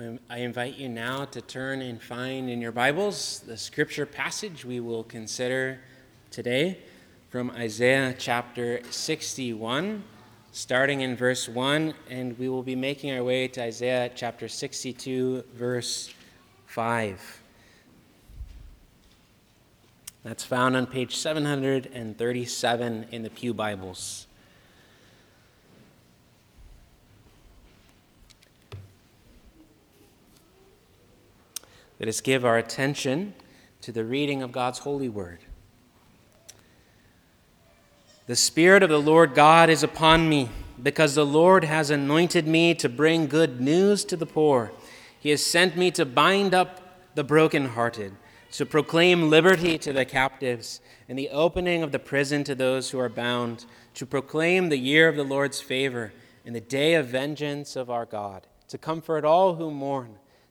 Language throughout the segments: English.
Um, I invite you now to turn and find in your Bibles the scripture passage we will consider today from Isaiah chapter 61, starting in verse 1, and we will be making our way to Isaiah chapter 62, verse 5. That's found on page 737 in the Pew Bibles. Let us give our attention to the reading of God's holy word. The Spirit of the Lord God is upon me, because the Lord has anointed me to bring good news to the poor. He has sent me to bind up the brokenhearted, to proclaim liberty to the captives, and the opening of the prison to those who are bound, to proclaim the year of the Lord's favor and the day of vengeance of our God, to comfort all who mourn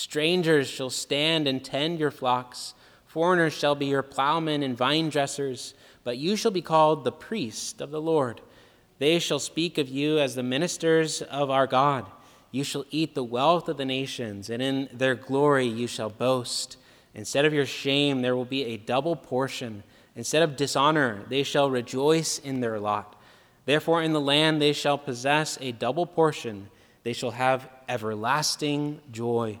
Strangers shall stand and tend your flocks. Foreigners shall be your plowmen and vine dressers, but you shall be called the priest of the Lord. They shall speak of you as the ministers of our God. You shall eat the wealth of the nations, and in their glory you shall boast. Instead of your shame, there will be a double portion. Instead of dishonor, they shall rejoice in their lot. Therefore, in the land they shall possess a double portion. They shall have everlasting joy.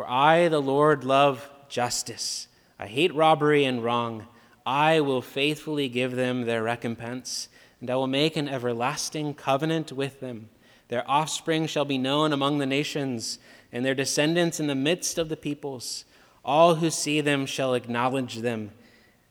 For I, the Lord, love justice. I hate robbery and wrong. I will faithfully give them their recompense, and I will make an everlasting covenant with them. Their offspring shall be known among the nations, and their descendants in the midst of the peoples. All who see them shall acknowledge them,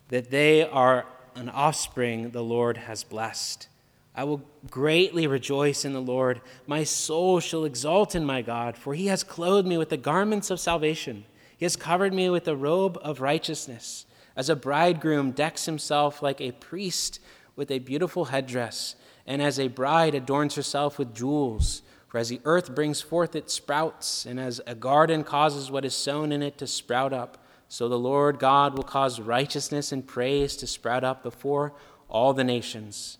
that they are an offspring the Lord has blessed. I will greatly rejoice in the Lord. My soul shall exult in my God, for he has clothed me with the garments of salvation. He has covered me with the robe of righteousness. As a bridegroom decks himself like a priest with a beautiful headdress, and as a bride adorns herself with jewels. For as the earth brings forth its sprouts, and as a garden causes what is sown in it to sprout up, so the Lord God will cause righteousness and praise to sprout up before all the nations.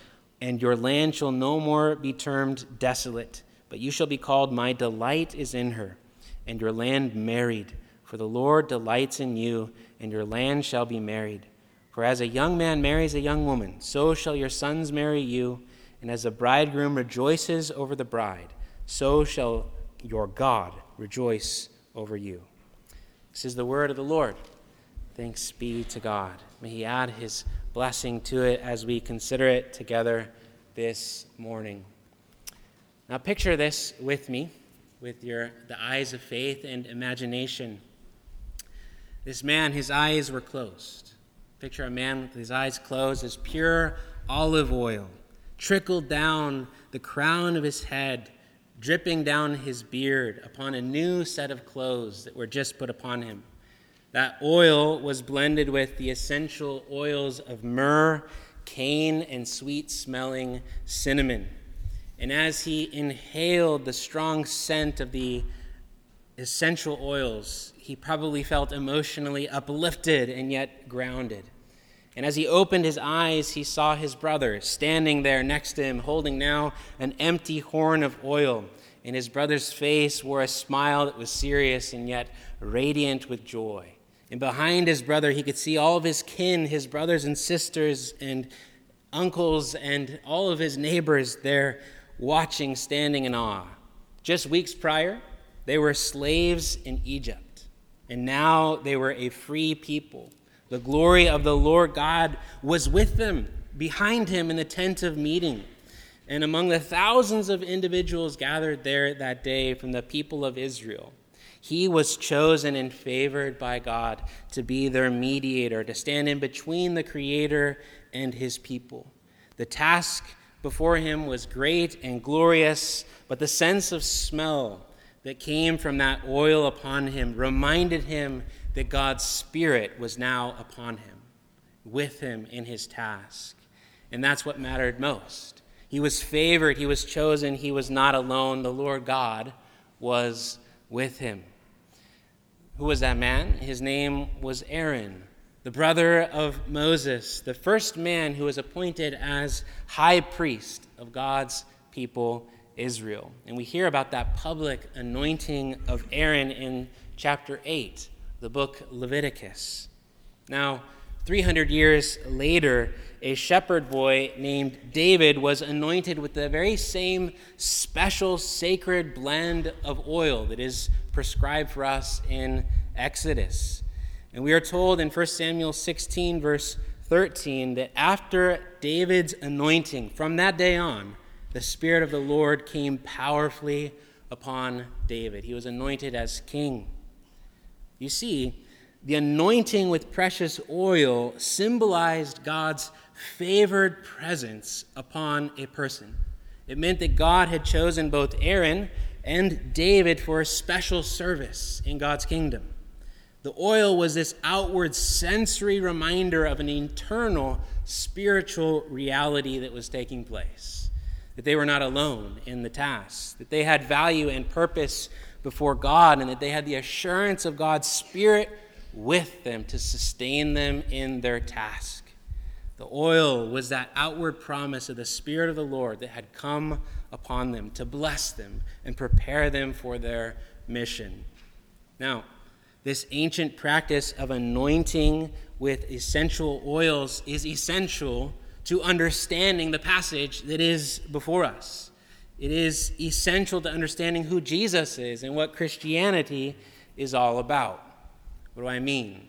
and your land shall no more be termed desolate, but you shall be called, My delight is in her, and your land married. For the Lord delights in you, and your land shall be married. For as a young man marries a young woman, so shall your sons marry you, and as a bridegroom rejoices over the bride, so shall your God rejoice over you. This is the word of the Lord. Thanks be to God. May He add His blessing to it as we consider it together this morning. Now, picture this with me, with your, the eyes of faith and imagination. This man, his eyes were closed. Picture a man with his eyes closed as pure olive oil trickled down the crown of his head, dripping down his beard upon a new set of clothes that were just put upon him. That oil was blended with the essential oils of myrrh, cane, and sweet smelling cinnamon. And as he inhaled the strong scent of the essential oils, he probably felt emotionally uplifted and yet grounded. And as he opened his eyes, he saw his brother standing there next to him, holding now an empty horn of oil. And his brother's face wore a smile that was serious and yet radiant with joy. And behind his brother, he could see all of his kin, his brothers and sisters and uncles, and all of his neighbors there watching, standing in awe. Just weeks prior, they were slaves in Egypt. And now they were a free people, The glory of the Lord God was with them, behind him in the tent of meeting. And among the thousands of individuals gathered there that day from the people of Israel, he was chosen and favored by God to be their mediator, to stand in between the Creator and his people. The task before him was great and glorious, but the sense of smell that came from that oil upon him reminded him that God's Spirit was now upon him, with him in his task. And that's what mattered most. He was favored, he was chosen, he was not alone. The Lord God was with him. Who was that man? His name was Aaron, the brother of Moses, the first man who was appointed as high priest of God's people, Israel. And we hear about that public anointing of Aaron in chapter 8 the book Leviticus. Now, 300 years later, a shepherd boy named David was anointed with the very same special sacred blend of oil that is prescribed for us in Exodus. And we are told in 1 Samuel 16, verse 13, that after David's anointing, from that day on, the Spirit of the Lord came powerfully upon David. He was anointed as king. You see, the anointing with precious oil symbolized God's favored presence upon a person. It meant that God had chosen both Aaron and David for a special service in God's kingdom. The oil was this outward sensory reminder of an internal spiritual reality that was taking place. That they were not alone in the task, that they had value and purpose before God and that they had the assurance of God's Spirit with them to sustain them in their task. The oil was that outward promise of the Spirit of the Lord that had come upon them to bless them and prepare them for their mission. Now, this ancient practice of anointing with essential oils is essential to understanding the passage that is before us. It is essential to understanding who Jesus is and what Christianity is all about. What do I mean?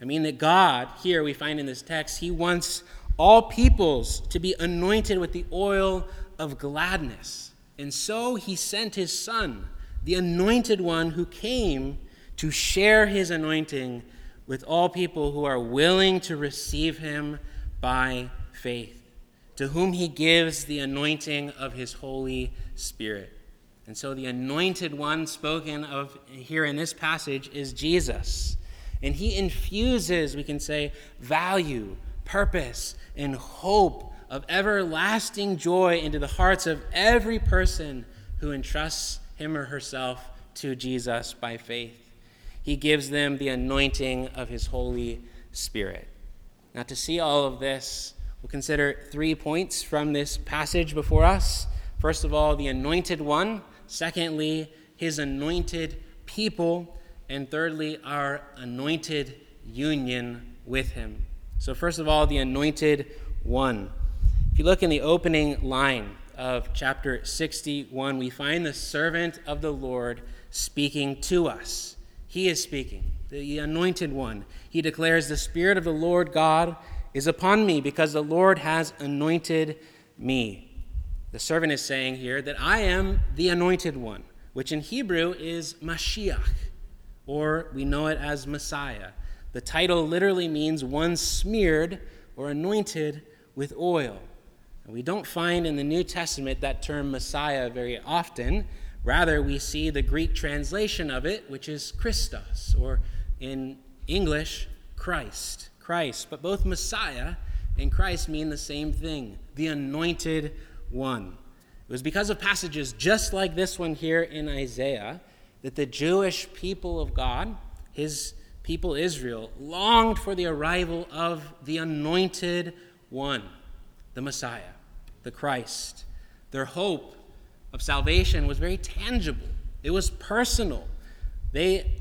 I mean that God, here we find in this text, He wants all peoples to be anointed with the oil of gladness. And so He sent His Son, the anointed one who came to share His anointing with all people who are willing to receive Him by faith to whom he gives the anointing of his Holy Spirit. And so the anointed one spoken of here in this passage is Jesus. And he infuses, we can say, value, purpose, and hope of everlasting joy into the hearts of every person who entrusts him or herself to Jesus by faith. He gives them the anointing of his Holy Spirit. Now, to see all of this, We'll consider three points from this passage before us. First of all, the anointed one. Secondly, his anointed people. And thirdly, our anointed union with him. So, first of all, the anointed one. If you look in the opening line of chapter 61, we find the servant of the Lord speaking to us. He is speaking, the anointed one. He declares, The Spirit of the Lord God is upon me because the Lord has anointed me. The servant is saying here that I am the anointed one, which in Hebrew is Mashiach, or we know it as Messiah. The title literally means one smeared or anointed with oil. And we don't find in the New Testament that term Messiah very often. Rather, we see the Greek translation of it, which is Christos, or in English, Christ. Christ. But both Messiah and Christ mean the same thing the anointed one. It was because of passages just like this one here in Isaiah that the Jewish people of God, his people Israel, longed for the arrival of the anointed one, the Messiah, the Christ. Their hope of salvation was very tangible, it was personal. They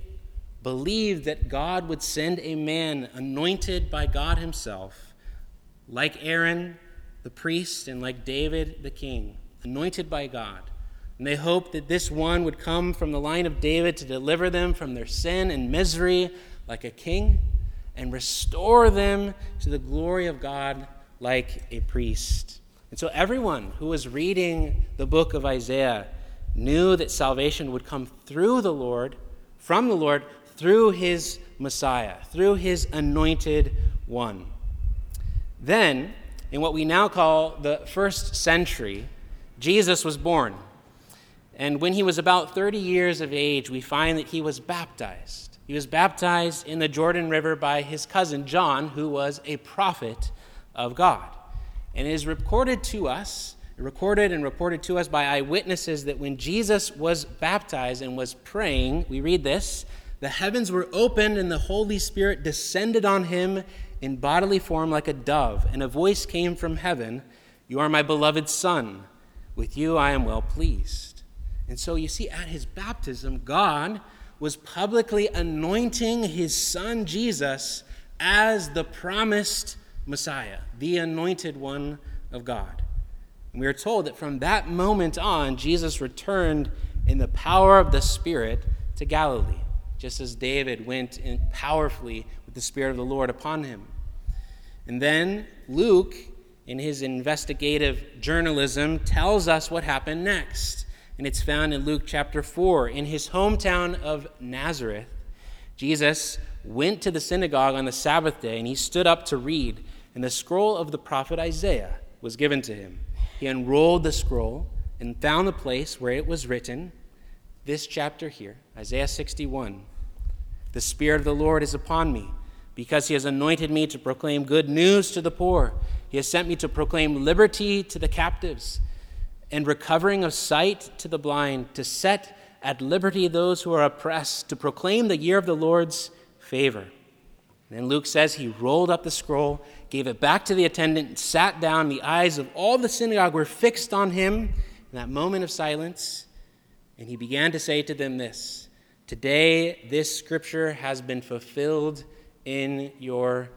believed that God would send a man anointed by God Himself, like Aaron the priest and like David the king, anointed by God. And they hoped that this one would come from the line of David to deliver them from their sin and misery like a king, and restore them to the glory of God like a priest. And so everyone who was reading the book of Isaiah knew that salvation would come through the Lord, from the Lord, through his Messiah, through his anointed one. Then, in what we now call the first century, Jesus was born. And when he was about 30 years of age, we find that he was baptized. He was baptized in the Jordan River by his cousin John, who was a prophet of God. And it is recorded to us, recorded and reported to us by eyewitnesses that when Jesus was baptized and was praying, we read this the heavens were opened and the Holy Spirit descended on him in bodily form like a dove, and a voice came from heaven You are my beloved Son. With you I am well pleased. And so you see, at his baptism, God was publicly anointing his son Jesus as the promised Messiah, the anointed one of God. And we are told that from that moment on, Jesus returned in the power of the Spirit to Galilee, just as David went in powerfully with the Spirit of the Lord upon him. And then Luke, in his investigative journalism, tells us what happened next. And it's found in Luke chapter 4. In his hometown of Nazareth, Jesus went to the synagogue on the Sabbath day and he stood up to read and the scroll of the prophet Isaiah was given to him. He unrolled the scroll and found the place where it was written, this chapter here, Isaiah 61. The Spirit of the Lord is upon me, because he has anointed me to proclaim good news to the poor. He has sent me to proclaim liberty to the captives and recovering of sight to the blind, to set at liberty those who are oppressed, to proclaim the year of the Lord's favor. And then Luke says he rolled up the scroll, gave it back to the attendant, sat down. The eyes of all the synagogue were fixed on him in that moment of silence. And he began to say to them this Today, this scripture has been fulfilled in your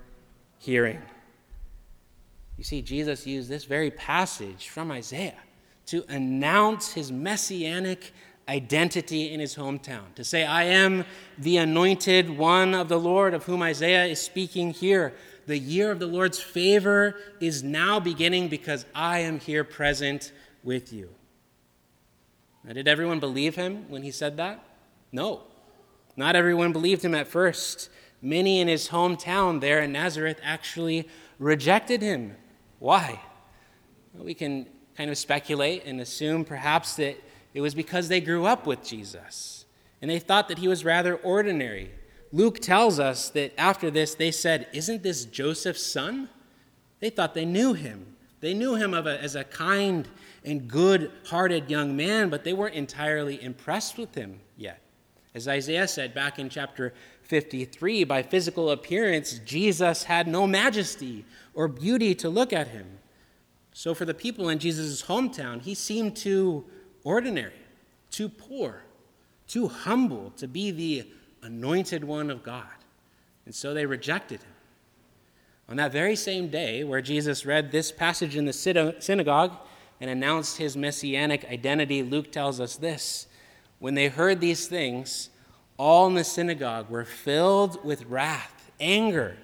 hearing. You see, Jesus used this very passage from Isaiah to announce his messianic identity in his hometown, to say, I am the anointed one of the Lord of whom Isaiah is speaking here. The year of the Lord's favor is now beginning because I am here present with you. Now, did everyone believe him when he said that? No. Not everyone believed him at first. Many in his hometown there in Nazareth actually rejected him. Why? We can kind of speculate and assume perhaps that it was because they grew up with Jesus and they thought that he was rather ordinary. Luke tells us that after this, they said, Isn't this Joseph's son? They thought they knew him. They knew him a, as a kind and good hearted young man, but they weren't entirely impressed with him yet. As Isaiah said back in chapter 53, by physical appearance, Jesus had no majesty or beauty to look at him. So, for the people in Jesus' hometown, he seemed too ordinary, too poor, too humble to be the anointed one of God. And so they rejected him. On that very same day, where Jesus read this passage in the synagogue and announced his messianic identity, Luke tells us this. When they heard these things, all in the synagogue were filled with wrath, anger.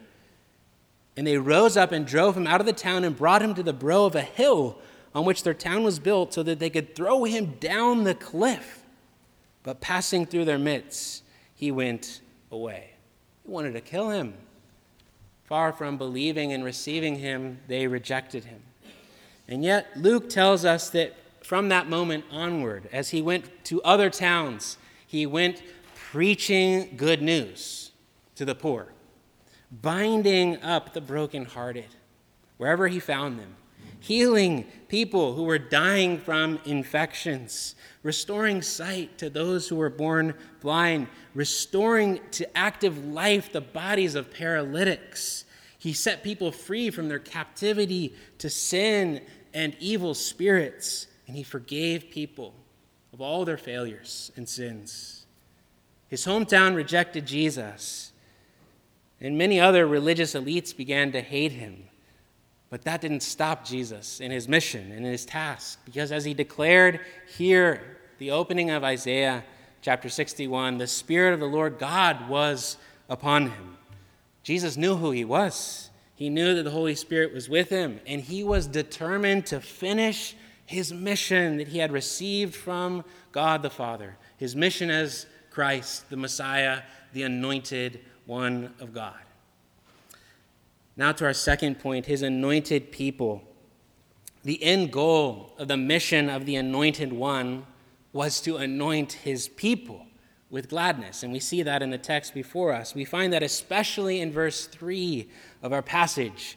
And they rose up and drove him out of the town and brought him to the brow of a hill on which their town was built so that they could throw him down the cliff. But passing through their midst, he went away. They wanted to kill him. Far from believing and receiving him, they rejected him. And yet, Luke tells us that from that moment onward, as he went to other towns, he went preaching good news to the poor, binding up the brokenhearted wherever he found them healing people who were dying from infections, restoring sight to those who were born blind, restoring to active life the bodies of paralytics. He set people free from their captivity to sin and evil spirits, and he forgave people of all their failures and sins. His hometown rejected Jesus, and many other religious elites began to hate him. But that didn't stop Jesus in his mission and in his task, because as he declared here, the opening of Isaiah chapter 61, the Spirit of the Lord God was upon him Jesus knew who he was. He knew that the Holy Spirit was with him, and he was determined to finish his mission that he had received from God the Father. His mission as Christ, the Messiah, the anointed one of God. Now, to our second point his anointed people. The end goal of the mission of the anointed one was to anoint his people with gladness. And we see that in the text before us. We find that especially in verse 3 of our passage.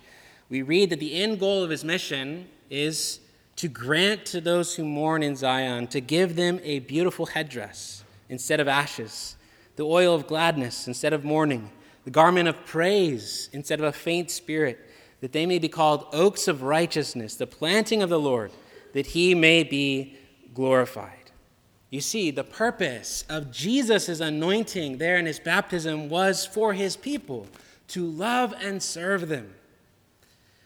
We read that the end goal of his mission is to grant to those who mourn in Zion, to give them a beautiful headdress instead of ashes, the oil of gladness instead of mourning, the garment of praise instead of a faint spirit, that they may be called oaks of righteousness, the planting of the Lord, that he may be glorified. You see, the purpose of Jesus' anointing there in his baptism was for his people to love and serve them.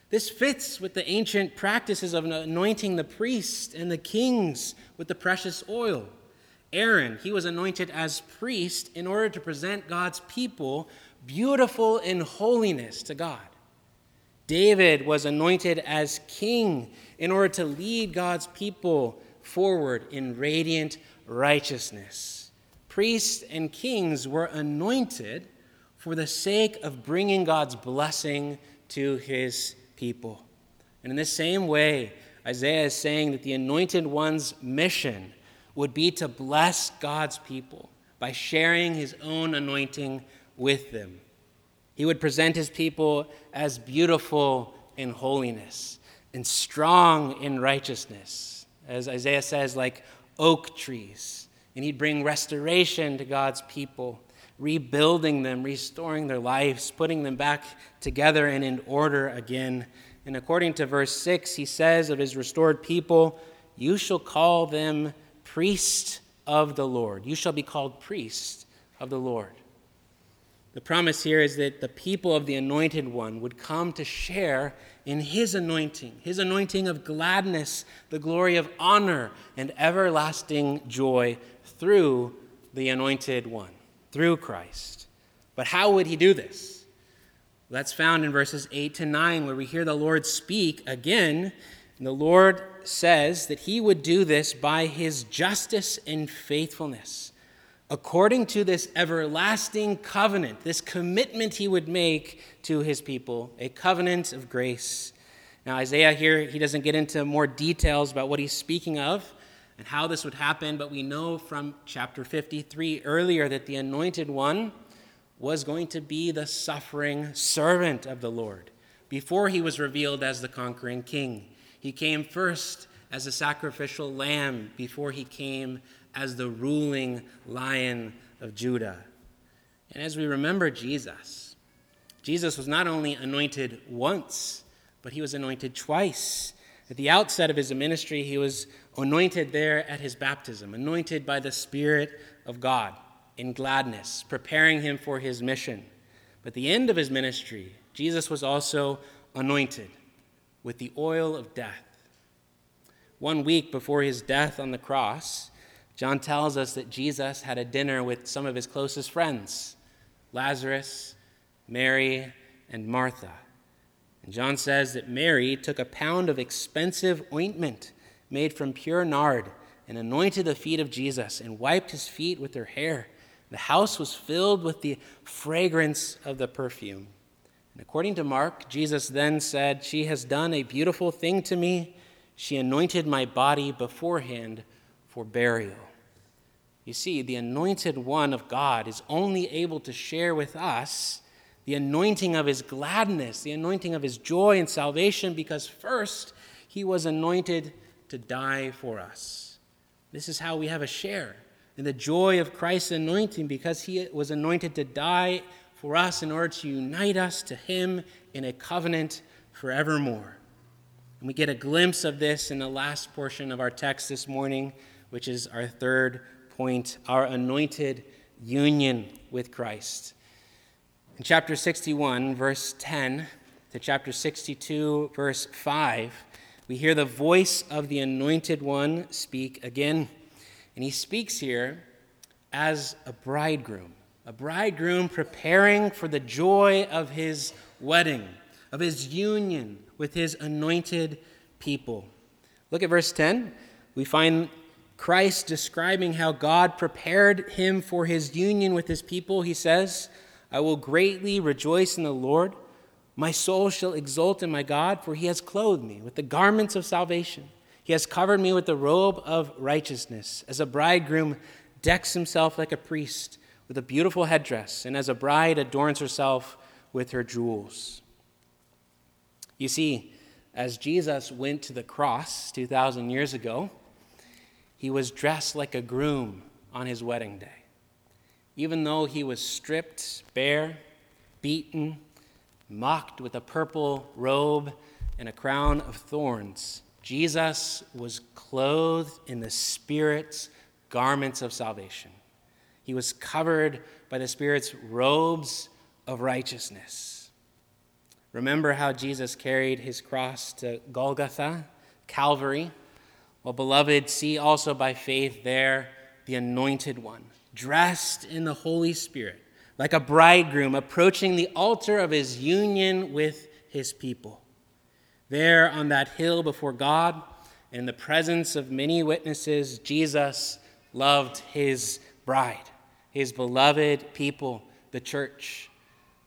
This fits with the ancient practices of anointing the priests and the kings with the precious oil. Aaron, he was anointed as priest in order to present God's people beautiful in holiness to God. David was anointed as king in order to lead God's people forward in radiant righteousness. Priests and kings were anointed for the sake of bringing God's blessing to his people. And in the same way, Isaiah is saying that the anointed one's mission would be to bless God's people by sharing his own anointing with them. He would present his people as beautiful in holiness and strong in righteousness. As Isaiah says, like oak trees. And he'd bring restoration to God's people, rebuilding them, restoring their lives, putting them back together and in order again. And according to verse 6, he says of his restored people, You shall call them priests of the Lord. You shall be called priest of the Lord. The promise here is that the people of the anointed one would come to share in his anointing, his anointing of gladness, the glory of honor, and everlasting joy through the anointed one, through Christ. But how would he do this? That's found in verses 8 to 9, where we hear the Lord speak again. And the Lord says that he would do this by his justice and faithfulness according to this everlasting covenant, this commitment he would make to his people, a covenant of grace. Now, Isaiah here, he doesn't get into more details about what he's speaking of and how this would happen, but we know from chapter 53 earlier that the anointed one was going to be the suffering servant of the Lord before he was revealed as the conquering king. He came first as a sacrificial lamb before he came as the ruling lion of Judah. And as we remember Jesus, Jesus was not only anointed once, but he was anointed twice. At the outset of his ministry, he was anointed there at his baptism, anointed by the Spirit of God in gladness, preparing him for his mission. But the end of his ministry, Jesus was also anointed with the oil of death. One week before his death on the cross, John tells us that Jesus had a dinner with some of his closest friends Lazarus, Mary, and Martha. And John says that Mary took a pound of expensive ointment made from pure nard and anointed the feet of Jesus and wiped his feet with her hair. The house was filled with the fragrance of the perfume. And according to Mark, Jesus then said, She has done a beautiful thing to me. She anointed my body beforehand for burial. You see, the anointed one of God is only able to share with us the anointing of his gladness, the anointing of his joy and salvation, because first he was anointed to die for us. This is how we have a share in the joy of Christ's anointing, because he was anointed to die for us in order to unite us to him in a covenant forevermore. And we get a glimpse of this in the last portion of our text this morning which is our third point our anointed union with Christ. In chapter 61, verse 10 to chapter 62, verse 5, we hear the voice of the anointed one speak again. And he speaks here as a bridegroom. A bridegroom preparing for the joy of his wedding, of his union with his anointed people. Look at verse 10. We find Christ describing how God prepared him for his union with his people. He says, I will greatly rejoice in the Lord. My soul shall exult in my God, for he has clothed me with the garments of salvation. He has covered me with the robe of righteousness. As a bridegroom decks himself like a priest with a beautiful headdress, and as a bride adorns herself with her jewels. You see, as Jesus went to the cross 2,000 years ago, he was dressed like a groom on his wedding day. Even though he was stripped bare, beaten, mocked with a purple robe and a crown of thorns, Jesus was clothed in the Spirit's garments of salvation. He was covered by the Spirit's robes of righteousness. Remember how Jesus carried his cross to Golgotha, Calvary? Well, beloved, see also by faith there the anointed one, dressed in the Holy Spirit, like a bridegroom approaching the altar of his union with his people. There on that hill before God, in the presence of many witnesses, Jesus loved his bride, his beloved people, the church.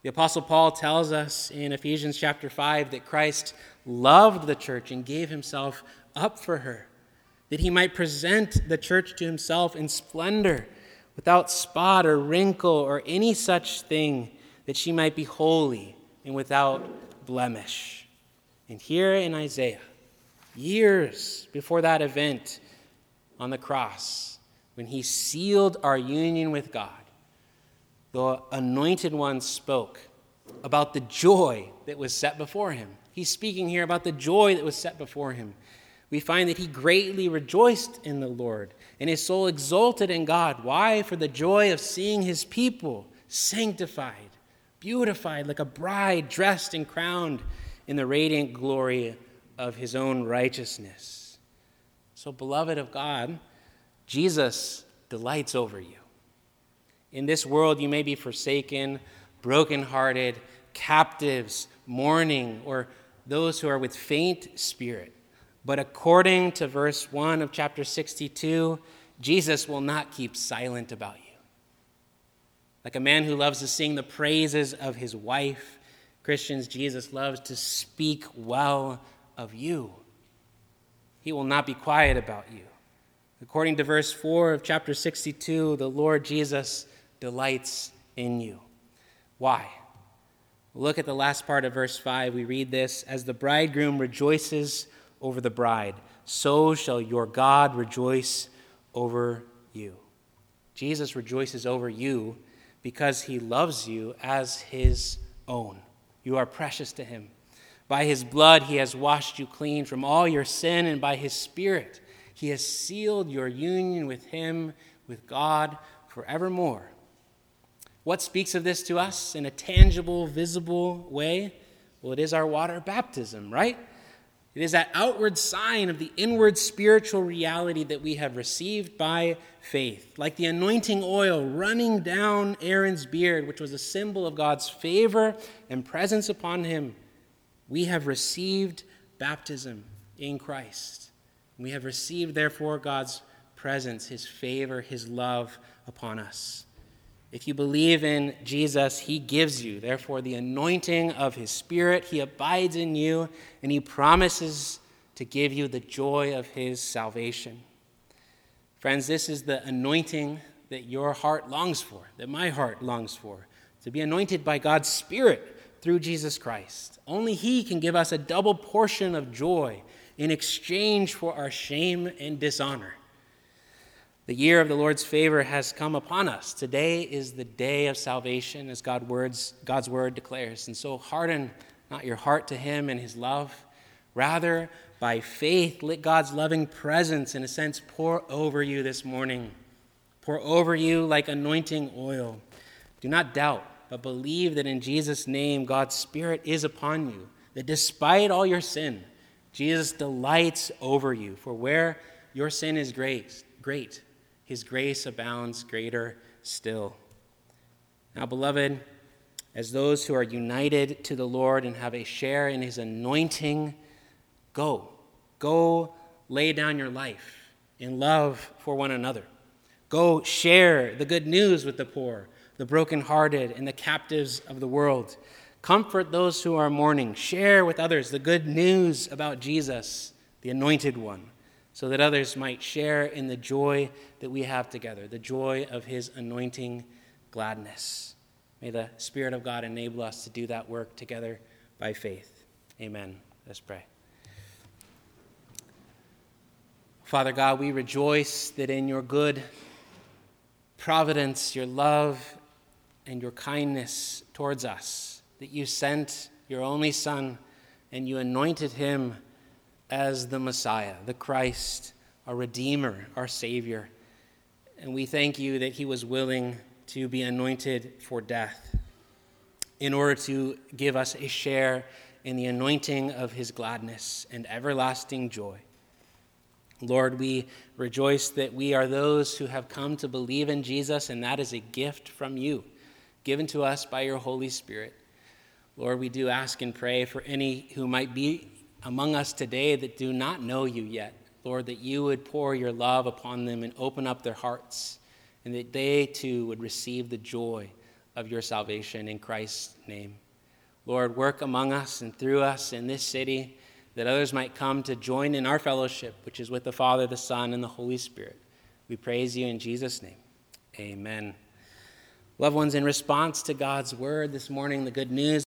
The Apostle Paul tells us in Ephesians chapter 5 that Christ loved the church and gave himself up for her, that he might present the church to himself in splendor, without spot or wrinkle or any such thing, that she might be holy and without blemish. And here in Isaiah, years before that event on the cross, when he sealed our union with God, the anointed one spoke about the joy that was set before him. He's speaking here about the joy that was set before him. We find that he greatly rejoiced in the Lord, and his soul exulted in God. Why? For the joy of seeing his people sanctified, beautified, like a bride dressed and crowned in the radiant glory of his own righteousness. So, beloved of God, Jesus delights over you. In this world, you may be forsaken, brokenhearted, captives, mourning, or those who are with faint spirit. But according to verse 1 of chapter 62, Jesus will not keep silent about you. Like a man who loves to sing the praises of his wife, Christians, Jesus loves to speak well of you. He will not be quiet about you. According to verse 4 of chapter 62, the Lord Jesus delights in you. Why? Look at the last part of verse 5. We read this As the bridegroom rejoices over the bride, so shall your God rejoice over you. Jesus rejoices over you because he loves you as his own. You are precious to him. By his blood, he has washed you clean from all your sin, and by his spirit, he has sealed your union with him, with God, forevermore. What speaks of this to us in a tangible, visible way? Well, it is our water baptism, right? It is that outward sign of the inward spiritual reality that we have received by faith, like the anointing oil running down Aaron's beard, which was a symbol of God's favor and presence upon him. We have received baptism in Christ. We have received, therefore, God's presence, his favor, his love upon us. If you believe in Jesus, he gives you, therefore, the anointing of his Spirit. He abides in you, and he promises to give you the joy of his salvation. Friends, this is the anointing that your heart longs for, that my heart longs for, to be anointed by God's Spirit through Jesus Christ. Only he can give us a double portion of joy in exchange for our shame and dishonor. The year of the Lord's favor has come upon us. Today is the day of salvation, as God words, God's word declares. And so harden not your heart to Him and His love. Rather, by faith, let God's loving presence, in a sense, pour over you this morning. Pour over you like anointing oil. Do not doubt, but believe that in Jesus' name, God's Spirit is upon you, that despite all your sin, Jesus delights over you. For where your sin is great, great his grace abounds greater still. Now, beloved, as those who are united to the Lord and have a share in his anointing, go. Go lay down your life in love for one another. Go share the good news with the poor, the brokenhearted, and the captives of the world. Comfort those who are mourning. Share with others the good news about Jesus, the anointed one, so that others might share in the joy that we have together, the joy of his anointing gladness. May the Spirit of God enable us to do that work together by faith. Amen. Let's pray. Father God, we rejoice that in your good providence, your love, and your kindness towards us, that you sent your only Son and you anointed him as the Messiah, the Christ, our Redeemer, our Savior. And we thank you that he was willing to be anointed for death in order to give us a share in the anointing of his gladness and everlasting joy. Lord, we rejoice that we are those who have come to believe in Jesus, and that is a gift from you, given to us by your Holy Spirit. Lord, we do ask and pray for any who might be among us today that do not know you yet. Lord, that you would pour your love upon them and open up their hearts, and that they too would receive the joy of your salvation in Christ's name. Lord, work among us and through us in this city that others might come to join in our fellowship, which is with the Father, the Son, and the Holy Spirit. We praise you in Jesus' name. Amen. Loved ones, in response to God's word this morning, the good news